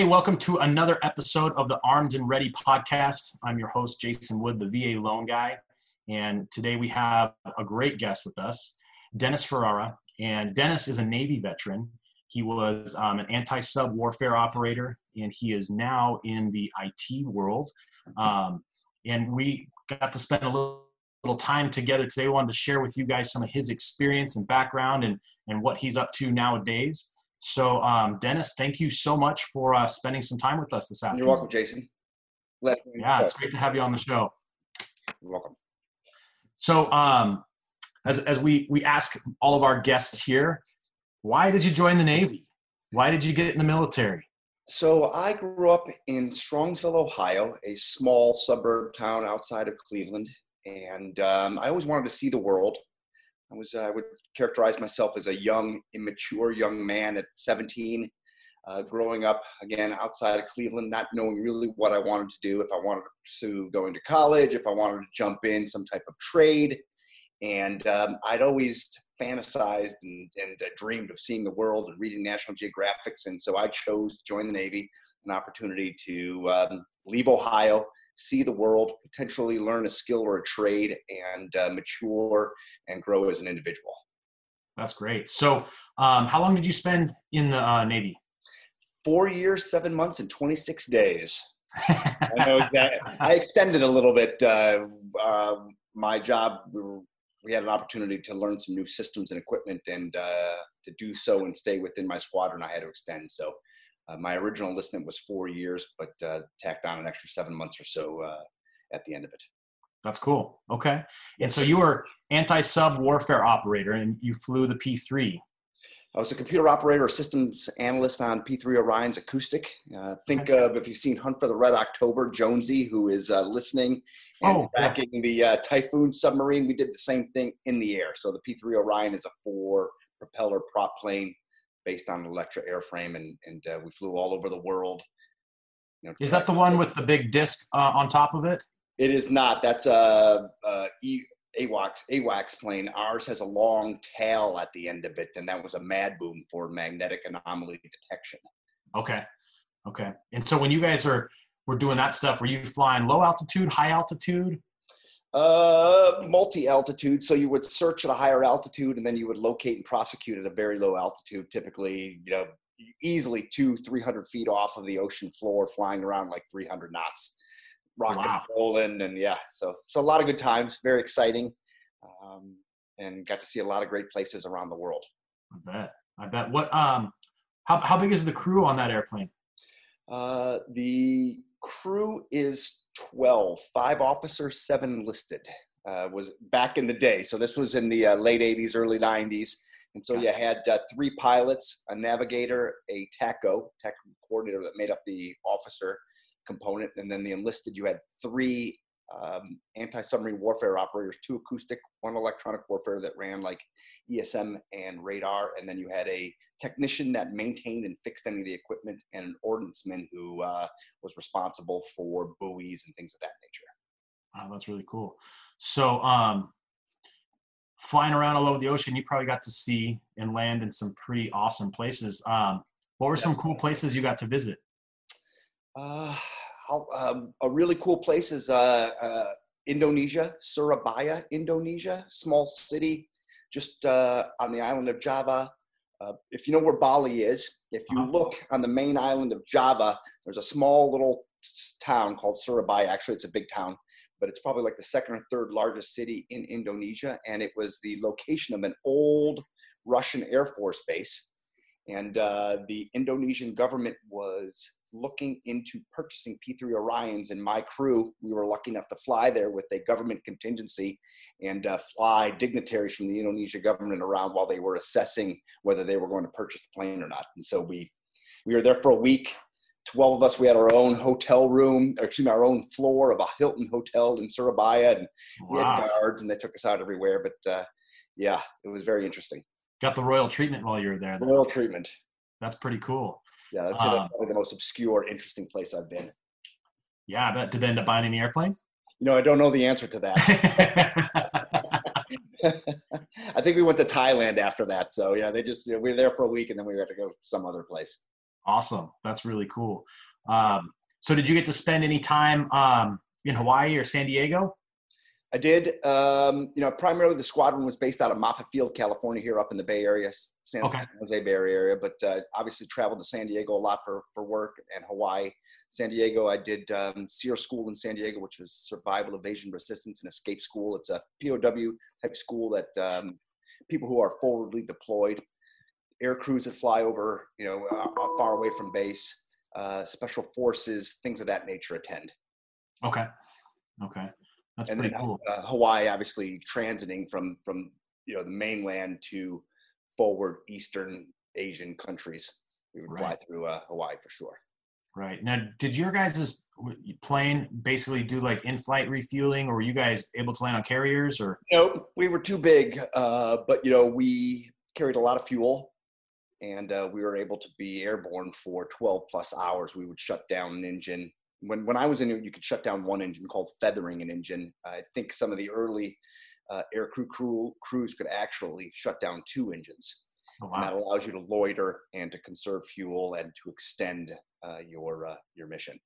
Hey, welcome to another episode of the Armed and Ready podcast. I'm your host, Jason Wood, the VA loan guy. And today we have a great guest with us, Dennis Ferrara. And Dennis is a Navy veteran. He was um, an anti sub warfare operator, and he is now in the IT world. Um, and we got to spend a little, little time together today. We wanted to share with you guys some of his experience and background and, and what he's up to nowadays. So, um, Dennis, thank you so much for uh, spending some time with us this afternoon. You're welcome, Jason. Let yeah, it's great to have you on the show. You're welcome. So, um, as as we we ask all of our guests here, why did you join the Navy? Why did you get in the military? So I grew up in Strongsville, Ohio, a small suburb town outside of Cleveland, and um, I always wanted to see the world. I was I would characterize myself as a young, immature young man at 17, uh, growing up again outside of Cleveland, not knowing really what I wanted to do. If I wanted to pursue going to college, if I wanted to jump in some type of trade, and um, I'd always fantasized and, and uh, dreamed of seeing the world and reading National Geographics, and so I chose to join the Navy, an opportunity to um, leave Ohio see the world, potentially learn a skill or a trade, and uh, mature and grow as an individual. That's great. So, um, how long did you spend in the uh, Navy? Four years, seven months, and 26 days. I know that I extended a little bit. Uh, uh, my job, we, were, we, had an opportunity to learn some new systems and equipment, and uh, to do so and stay within my squadron, I had to extend. So uh, my original enlistment was four years, but uh, tacked on an extra seven months or so uh, at the end of it. That's cool. Okay. And so you were anti-sub warfare operator, and you flew the P3. I was a computer operator, systems analyst on P3 Orion's acoustic. Uh, think of if you've seen Hunt for the Red October, Jonesy, who is uh, listening and oh, tracking yeah. the uh, Typhoon submarine. We did the same thing in the air. So the P3 Orion is a four propeller prop plane based on an Electra airframe, and and uh, we flew all over the world. You know, is that the one with the big disc uh, on top of it? It is not. That's a, a e, AWACS AWACS plane. Ours has a long tail at the end of it, and that was a mad boom for magnetic anomaly detection. Okay, okay. And so when you guys are were doing that stuff, were you flying low altitude, high altitude? Uh, multi-altitude. So you would search at a higher altitude, and then you would locate and prosecute at a very low altitude. Typically, you know, easily two, three hundred feet off of the ocean floor, flying around like three hundred knots, rocking wow. and rolling, and yeah. So, so a lot of good times. Very exciting, um, and got to see a lot of great places around the world. I bet. I bet. What? Um, how how big is the crew on that airplane? Uh, the crew is 12, five officers, seven enlisted. Uh, was back in the day. So this was in the uh, late 80s, early 90s. And so you had uh, three pilots, a navigator, a TACCO, tech coordinator that made up the officer component. And then the enlisted, you had three um, anti-submarine warfare operators, two acoustic, one electronic warfare that ran like ESM and radar, and then you had a technician that maintained and fixed any of the equipment, and an ordnanceman who uh, was responsible for buoys and things of that nature. Wow, that's really cool. So, um, flying around all over the ocean, you probably got to see and land in some pretty awesome places. Um, what were some cool places you got to visit? Uh, um, a really cool place is uh, uh, Indonesia, Surabaya, Indonesia, small city just uh, on the island of Java. Uh, if you know where Bali is, if you uh-huh. look on the main island of Java, there's a small little town called Surabaya. Actually, it's a big town, but it's probably like the second or third largest city in Indonesia. And it was the location of an old Russian Air Force base. And uh, the Indonesian government was looking into purchasing P3 Orions, and my crew, we were lucky enough to fly there with a government contingency and uh, fly dignitaries from the Indonesia government around while they were assessing whether they were going to purchase the plane or not. And so we we were there for a week. Twelve of us. We had our own hotel room, excuse me, our own floor of a Hilton hotel in Surabaya, and wow. we had guards, and they took us out everywhere. But uh, yeah, it was very interesting. Got the royal treatment while you were there. Royal treatment. That's pretty cool. Yeah, that's um, probably the most obscure, interesting place I've been. Yeah, I bet. Did they end up buying any airplanes? You know, I don't know the answer to that. I think we went to Thailand after that. So yeah, they just you know, we were there for a week and then we had to go some other place. Awesome. That's really cool. Um, so did you get to spend any time um, in Hawaii or San Diego? I did. Um, you know, primarily the squadron was based out of Moffett Field, California, here up in the Bay Area, San Okay. Jose Bay Area. But uh, obviously traveled to San Diego a lot for for work and Hawaii. San Diego, I did um, SERE school in San Diego, which was Survival, Evasion, Resistance, and Escape School. It's a POW type school that um, people who are forwardly deployed, air crews that fly over, you know, uh, far away from base, uh, special forces, things of that nature attend. Okay. Okay. That's and pretty then cool. uh, Hawaii, obviously transiting from from you know the mainland to forward Eastern Asian countries. We would fly through uh, Hawaii for sure. Right. Now, did your guys' plane basically do like in-flight refueling, or were you guys able to land on carriers? Or Nope, we were too big, uh, but you know we carried a lot of fuel, and uh, we were able to be airborne for 12 plus hours. We would shut down an engine. When when I was in it, you could shut down one engine called feathering an engine. I think some of the early uh, air crew, crew crews could actually shut down two engines. oh, and that allows you to loiter and to conserve fuel and to extend uh, your uh, your mission.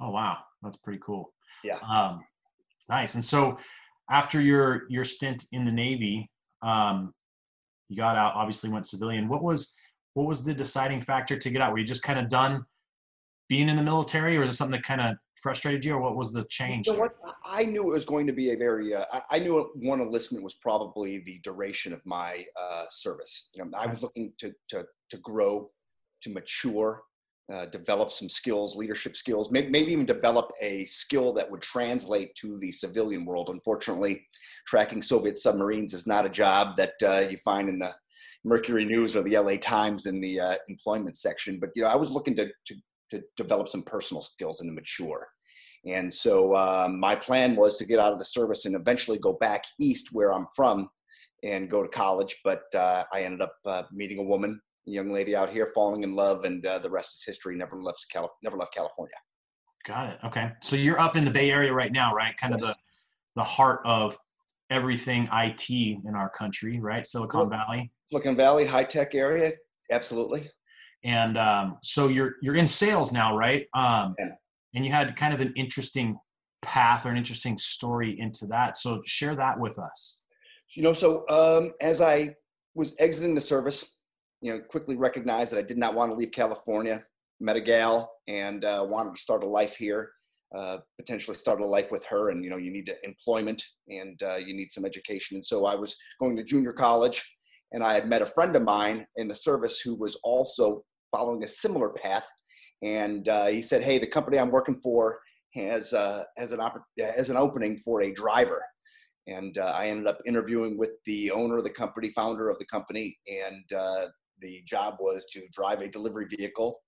oh wow, that's pretty cool. Yeah. Um, nice. And so, after your your stint in the Navy, um, you got out. Obviously, went civilian. What was what was the deciding factor to get out? Were you just kind of done being in the military, or is it something that kind of frustrated you, or what was the change? You know what? I knew it was going to be a very. Uh, I- I knew one enlistment was probably the duration of my uh, service. You know, I was looking to to to grow, to mature, uh, develop some skills, leadership skills, maybe, maybe even develop a skill that would translate to the civilian world. Unfortunately, tracking Soviet submarines is not a job that uh, you find in the Mercury News or the LA Times in the uh, employment section. But you know, I was looking to to, to develop some personal skills and to mature. And so um, my plan was to get out of the service and eventually go back east where I'm from and go to college. But uh, I ended up uh, meeting a woman, a young lady out here, falling in love, and uh, the rest is history. Never left, Cali- never left California. Got it. Okay. So you're up in the Bay Area right now, right? Kind of the the heart of everything IT in our country, right? Silicon Valley. Silicon Valley, high tech area, absolutely. And um, so you're you're in sales now, right? Um, Yeah. And you had kind of an interesting path or an interesting story into that. So share that with us. You know, so um, as I was exiting the service, you know, quickly recognized that I did not want to leave California. Met a gal and uh, wanted to start a life here. Uh, potentially start a life with her, and you know, you need employment and uh, you need some education. And so I was going to junior college, and I had met a friend of mine in the service who was also following a similar path. And uh, he said, "Hey, the company I'm working for has uh, has an has an opening for a driver." and uh, I ended up interviewing with the owner of the company, founder of the company, and uh, the job was to drive a delivery vehicle.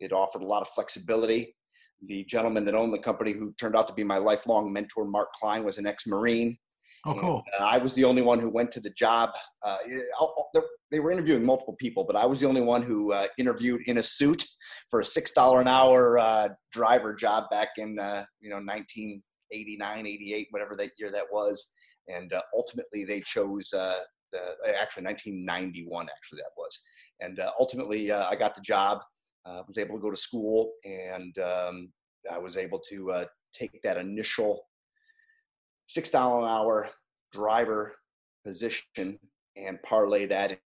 It offered a lot of flexibility. The gentleman that owned the company, who turned out to be my lifelong mentor, Mark Klein, was an ex-marine. Oh, cool. Uh, I was the only one who went to the job. Uh, they- were interviewing multiple people, but I was the only one who uh, interviewed in a suit for a six dollar an hour uh, driver job back in uh, you know 1989, 88, whatever that year that was. And uh, ultimately, they chose uh, the actually 1991. Actually, that was. And uh, ultimately, uh, I got the job. Uh, was able to go to school, and um, I was able to uh, take that initial six dollar an hour driver position and parlay that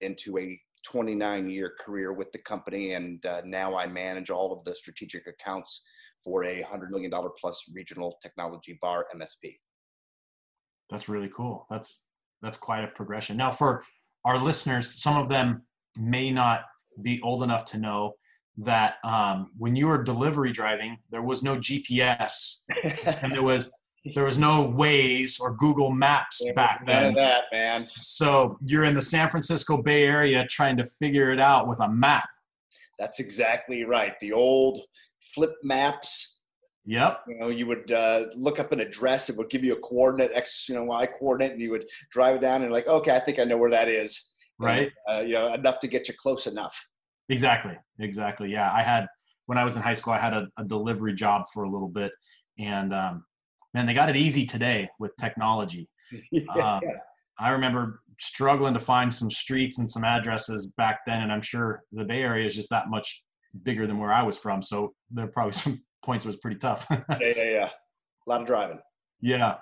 into a 29 year career with the company and uh, now i manage all of the strategic accounts for a $100 million plus regional technology VAR msp That's really cool. That's that's quite a progression. Now, for our listeners, some of them may not be old enough to know that um, when you were delivery driving, there was no GPS and there was there was no Waze or Google Maps back None then. of that man So you're in the San Francisco Bay Area trying to figure it out with a map. that's exactly right the old flip maps Yep. you know you would uh, look up an address it would give you a coordinate x you know y coordinate and you would drive it down and like okay i think i know where that is Right. uh, you know enough to get you close enough Exactly. Exactly. Yeah. I had when I was in high school, I had a, a delivery job for a little bit, and um, man, they got it easy today with technology. yeah. Um, I remember struggling to find some streets and some addresses back then, and I'm sure the Bay Area is just that much bigger than where I was from. So there are probably some points was pretty tough. yeah, yeah, yeah. A lot of driving. Yeah,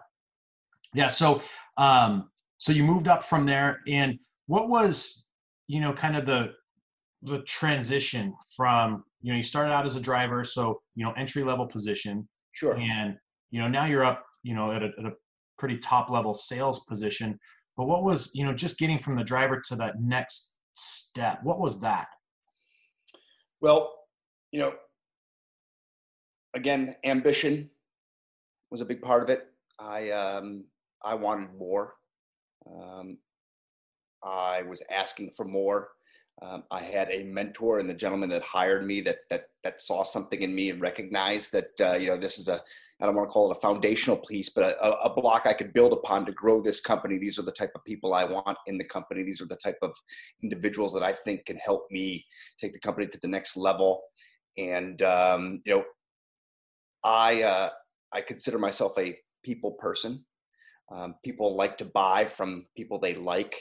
yeah. So, um, so you moved up from there, and what was, you know, kind of the the transition from you know you started out as a driver, so you know entry level position, Sure. and you know now you're up, you know, at a, at a pretty top level sales position. But what was you know just getting from the driver to that next step? What was that? Well, you know, again, ambition was a big part of it. I um, I wanted more. Um, I was asking for more. Um, I had a mentor and the gentleman that hired me that that that saw something in me and recognized that uh, you know this is a I don't want to call it a foundational piece, but a, a, block I could build upon to grow this company. These are the type of people I want in the company. These are the type of individuals that I think can help me take the company to the next level. And um, you know, I uh, I consider myself a people person. Um, people like to buy from people they like.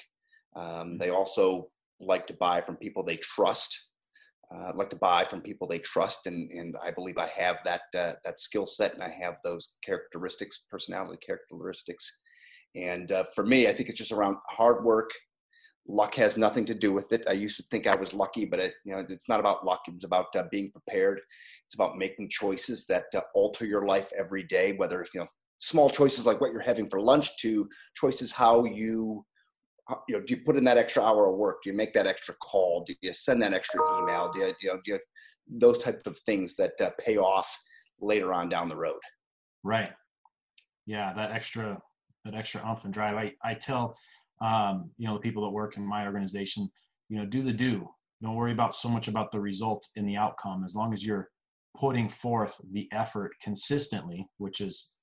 Um, they also like to buy from people they trust. Uh, like to buy from people they trust, and and I believe I have that uh, that skill set, and I have those characteristics, personality characteristics. And uh, for me, I think it's just around hard work. Luck has nothing to do with it. I used to think I was lucky, but it, you know, it's not about luck. It's about uh, being prepared. It's about making choices that uh, alter your life every day. Whether you know small choices like what you're having for lunch, to choices how you you know, do you put in that extra hour of work? Do you make that extra call? Do you send that extra email? Do you, you know, do you, those types of things that uh, pay off later on down the road? Right. Yeah, that extra that extra umph and drive. I I tell um, you know the people that work in my organization, you know, do the do. Don't worry about so much about the result in the outcome. As long as you're putting forth the effort consistently, which is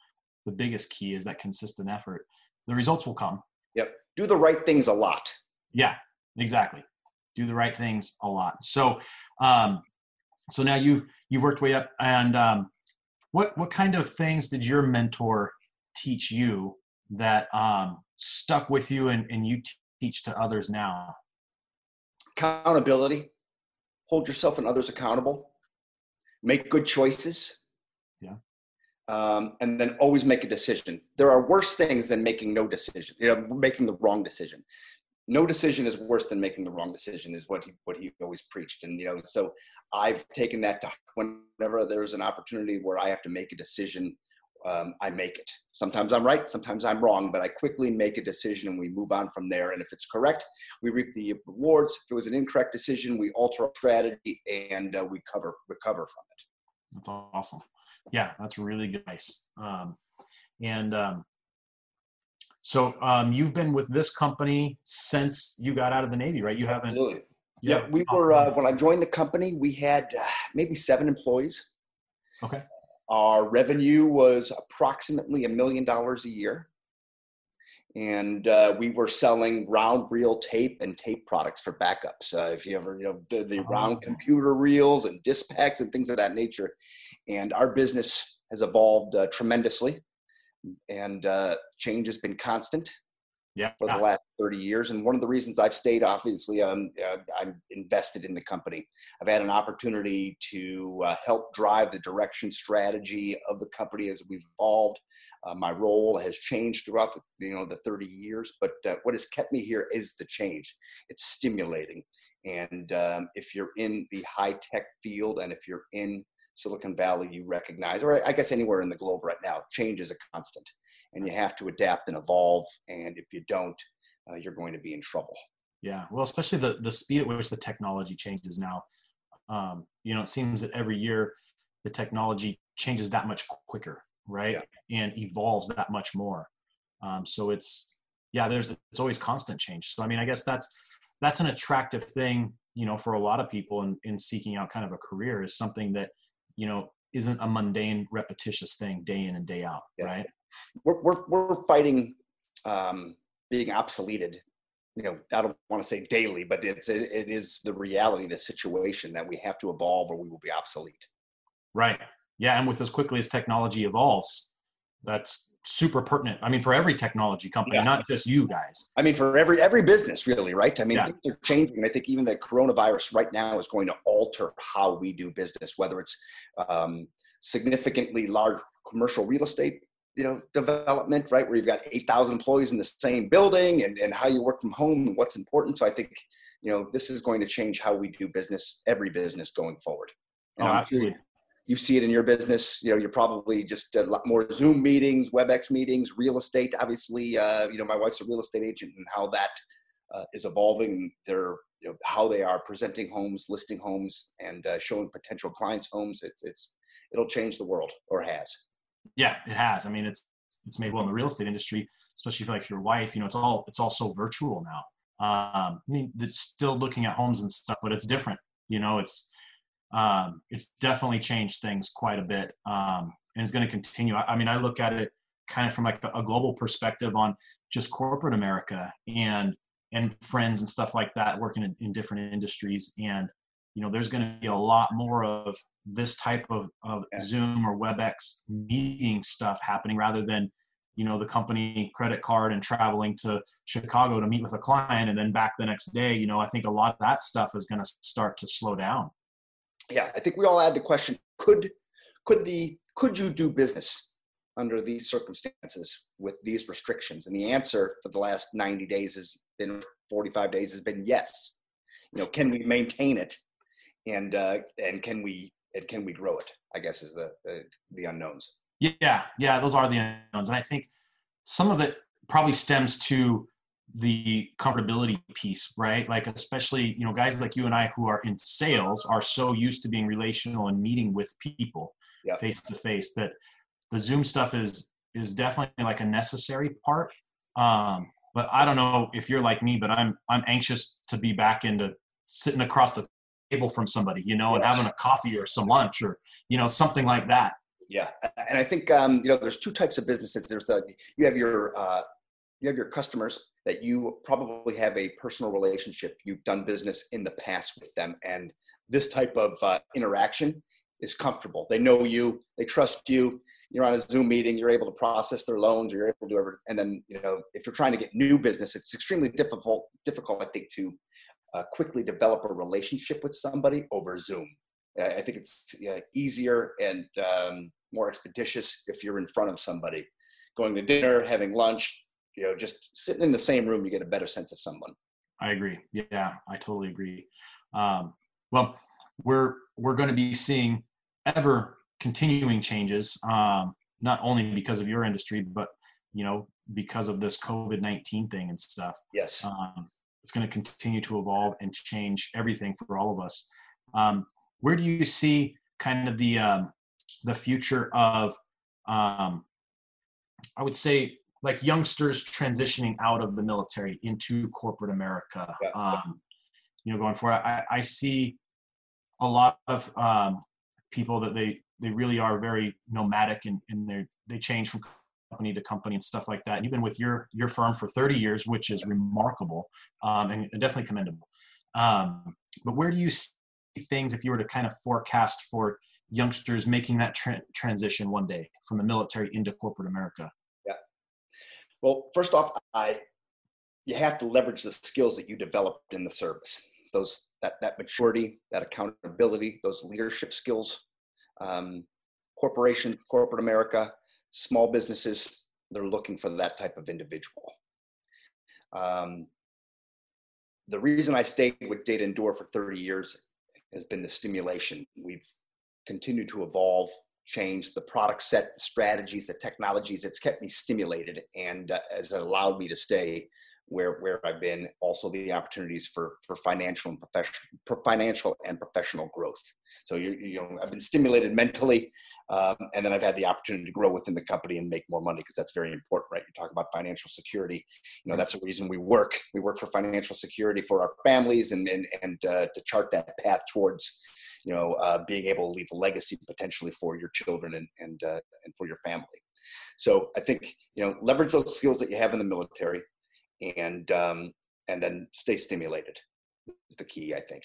the biggest key, is that consistent effort. The results will come. Yep do the right things a lot. Yeah, exactly. Do the right things a lot. So, um, so now you've you've worked way up, and um, what what kind of things did your mentor teach you that um, stuck with you and, and you teach to others now? Accountability. Hold yourself and others accountable. Make good choices. Yeah um, and then always make a decision. There are worse things than making no decision, you know, making the wrong decision. No decision is worse than making the wrong decision, is what he what he always preached. And you know, so I've taken that to whenever there's an opportunity where I have to make a decision, um, I make it. Sometimes I'm right, sometimes I'm wrong, but I quickly make a decision and we move on from there. And if it's correct, we reap the rewards. If it was an incorrect decision, we alter our strategy and uh, we cover recover from it. That's awesome yeah, that's really good advice. Um, and um, so um, you've been with this company since you got out of the Navy, right? You haven't. Absolutely. Yeah, we were uh, when I joined the company. We had uh, maybe seven employees. Okay. Our revenue was approximately a million dollars a year and uh, we were selling round reel tape and tape products for backups. Uh, if you ever, you know, the, the round oh. computer reels and disc packs and things of that nature. And our business has evolved uh, tremendously, and uh, change has been constant yeah. for the last 30 years. And one of the reasons I've stayed, obviously, um, uh, I'm invested in the company. I've had an opportunity to uh, help drive the direction strategy of the company as we've evolved. Uh, my role has changed throughout the, you know, the 30 years, but uh, what has kept me here is the change. It's stimulating. And um, if you're in the high tech field and if you're in Silicon Valley, you recognize, or I guess anywhere in the globe right now, change is a constant and you have to adapt and evolve. And if you don't, uh, you're going to be in trouble. Yeah, well, especially the the speed at which the technology changes now. Um, you know, it seems that every year the technology changes that much quicker, right? Yeah. And evolves that much more. Um, so it's yeah, there's it's always constant change. So I mean, I guess that's that's an attractive thing, you know, for a lot of people in in seeking out kind of a career is something that you know isn't a mundane, repetitious thing day in and day out, yeah. right? we're, we're, we're fighting um, being obsoleted you know i don't want to say daily but it's it is the reality the situation that we have to evolve or we will be obsolete right yeah and with as quickly as technology evolves that's super pertinent. I mean, for every technology company, yeah. not just you guys. I mean, for every every business, really, right? I mean, yeah. things are changing. I think even the coronavirus right now is going to alter how we do business, whether it's um, significantly large commercial real estate, you know, development, right, where you've got eight thousand employees in the same building, and and how you work from home and what's important. So I think you know this is going to change how we do business, every business going forward. And oh, absolutely you see it in your business you know you're probably just a lot more zoom meetings webex meetings real estate obviously uh, you know my wife's a real estate agent and how that uh, is evolving their you know how they are presenting homes listing homes and uh, showing potential clients homes. It's it's it'll change the world or has. Yeah it has. I mean it's it's made well in the real estate industry especially for like your wife you know it's all it's all so virtual now. Um i mean it's still looking at homes and stuff but it's different you know it's um, it's definitely changed things quite a bit um, and it's going to continue. I, I, mean, I look at it kind of from like a, a, global perspective on just corporate America and and friends and stuff like that working in, in different industries and you know there's going to be a lot more of this type of, of zoom or webex meeting stuff happening rather than you know the company credit card and traveling to chicago to meet with a client and then back the next day you know i think a lot of that stuff is going to start to slow down yeah, I think we all had the question: Could could the could you do business under these circumstances with these restrictions? And the answer for the last 90 days has been 45 days has been yes. You know, can we maintain it, and uh, and can we and can we grow it? I guess is the, the the unknowns. Yeah, yeah, those are the unknowns, and I think some of it probably stems to the comfortability piece, right? Like especially, you know, guys like you and I who are in sales are so used to being relational and meeting with people face to face that the Zoom stuff is is definitely like a necessary part. Um, but I don't know if you're like me, but I'm I'm anxious to be back into sitting across the table from somebody, you know, and having a coffee or some lunch or you know something like that. Yeah, and I think um, you know there's two types of businesses. There's the you have your uh, you have your customers that you probably have a personal relationship. You've done business in the past with them, and this type of uh, interaction is comfortable. They know you, they trust you. You're on a Zoom meeting, you're able to process their loans, you're able to do everything. And then, you know, if you're trying to get new business, it's extremely difficult, difficult, I think, to uh, quickly develop a relationship with somebody over Zoom. I think it's uh, easier and um, more expeditious if you're in front of somebody, going to dinner, having lunch, you know just sitting in the same room you get a better sense of someone. I agree. Yeah i totally agree. Um, well we're we're going to be seeing ever continuing changes um, not only because of your industry but you know because of this covid-19 thing and stuff. Yes. Um, it's going to continue to evolve and change everything for all of us. Um, where do you see kind of the um, the future of um, i would say like youngsters transitioning out of the military into corporate America. Yeah. Um, you know, going forward, I, I see a lot of um, people that they they really are very nomadic and, and they they change from company to company and stuff like that. And you've been with your your firm for 30 years, which is remarkable um, and, and, definitely commendable. Um, but where do you see things if you were to kind of forecast for youngsters making that tra- transition one day from the military into corporate America? Well, first off, I you have to leverage the skills that you developed in the service. Those that that maturity, that accountability, those leadership skills. Um, corporation, corporate America, small businesses, they're looking for that type of individual. Um, the reason I stayed with DataEndure for 30 years has been the stimulation. We've continued to evolve changed the product set the strategies the technologies. It's kept me stimulated and uh, has allowed me to stay where where I've been. Also the opportunities for for financial and professional financial and professional growth. So you you know I've been stimulated mentally um, and then I've had the opportunity to grow within the company and make more money because that's very important right? You talk about financial security. You know that's the reason we work. We work for financial security for our families and and, and uh, to chart that path towards you know, uh, being able to leave a legacy potentially for your children and and uh, and for your family. So I think you know leverage those skills that you have in the military, and um, and then stay stimulated is the key. I think.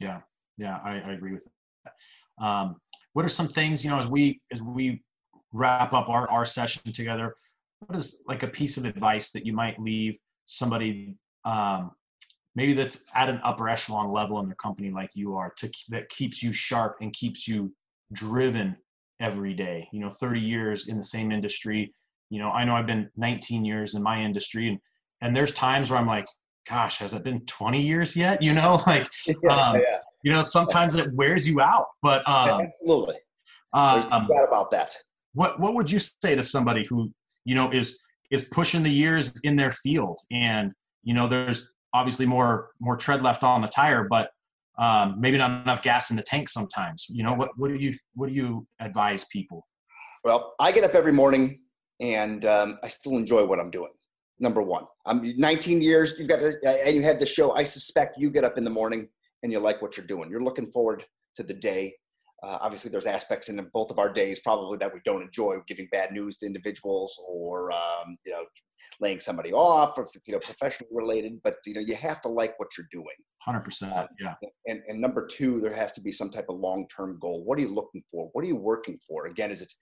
Yeah, yeah, I, I agree with that. Um, what are some things you know as we as we wrap up our, our session together, what is like a piece of advice that you might leave somebody um, maybe that's at an upper echelon level in their company like you are to that keeps you sharp and keeps you driven every day. You know 30 years in the same industry. You know i know i've been 19 years in my industry and and there's times where i'm like gosh has it been 20 years yet? You know like um, yeah. you know sometimes it wears you out but um, absolutely. Um, no about that. what what would you say to somebody who you know is is pushing the years in their field? And you know there's obviously more more tread left on the tire, but um, maybe not enough gas in the tank sometimes. You know, what what do you what do you advise people? Well, I get up every morning and um, I still enjoy what I'm doing. Number one, I'm 19 years. You've got to, and you had the show. I suspect you get up in the morning and you like what you're doing. You're looking forward to the day. Uh, obviously, there's aspects in both of our days probably that we don't enjoy, giving bad news to individuals or um, you know laying somebody off, or if it's you know professionally related. But you know you have to like what you're doing. Hundred percent, uh, yeah. And and number two, there has to be some type of long term goal. What are you looking for? What are you working for? Again, is it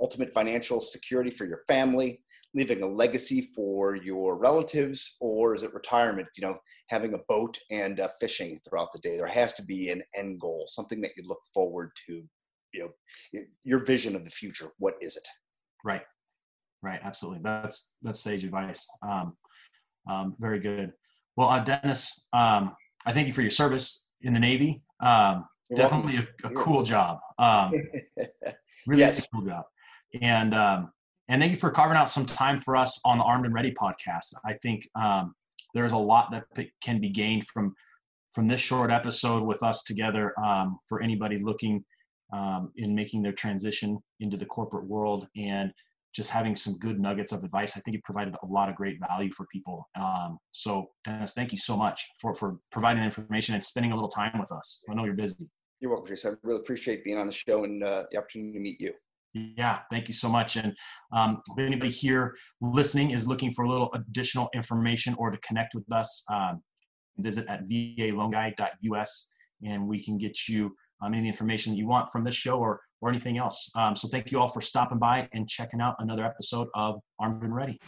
ultimate financial security for your family? leaving a legacy for your relatives or is it retirement you know having a boat and uh, fishing throughout the day there has to be an end goal something that you look forward to you know your vision of the future what is it right right absolutely. That's that's sage advice. Um, um, very good. Well uh, dennis um, i thank you for your service in the navy. Um, definitely a, a, cool job. Um, really yes. cool job. And um, and thank you for carving out some time for us on the Armed and Ready podcast. I think um, there's a lot that can be gained from from this short episode with us together um, for anybody looking um, in making their transition into the corporate world. And just having some good nuggets of advice. I think it provided a lot of great value for people. Um, so, Dennis, thank you so much for for providing information and spending a little time with us. I know you're busy. You're welcome, Jason. I really appreciate being on the show and uh, the opportunity to meet you. Yeah, thank you so much. And um, if anybody here listening is looking for a little additional information or to connect with us, um, visit at valoanguy.us and we can get you um, any information you want from this show or, or anything else. Um, so thank you all for stopping by and checking out another episode of Armed and Ready.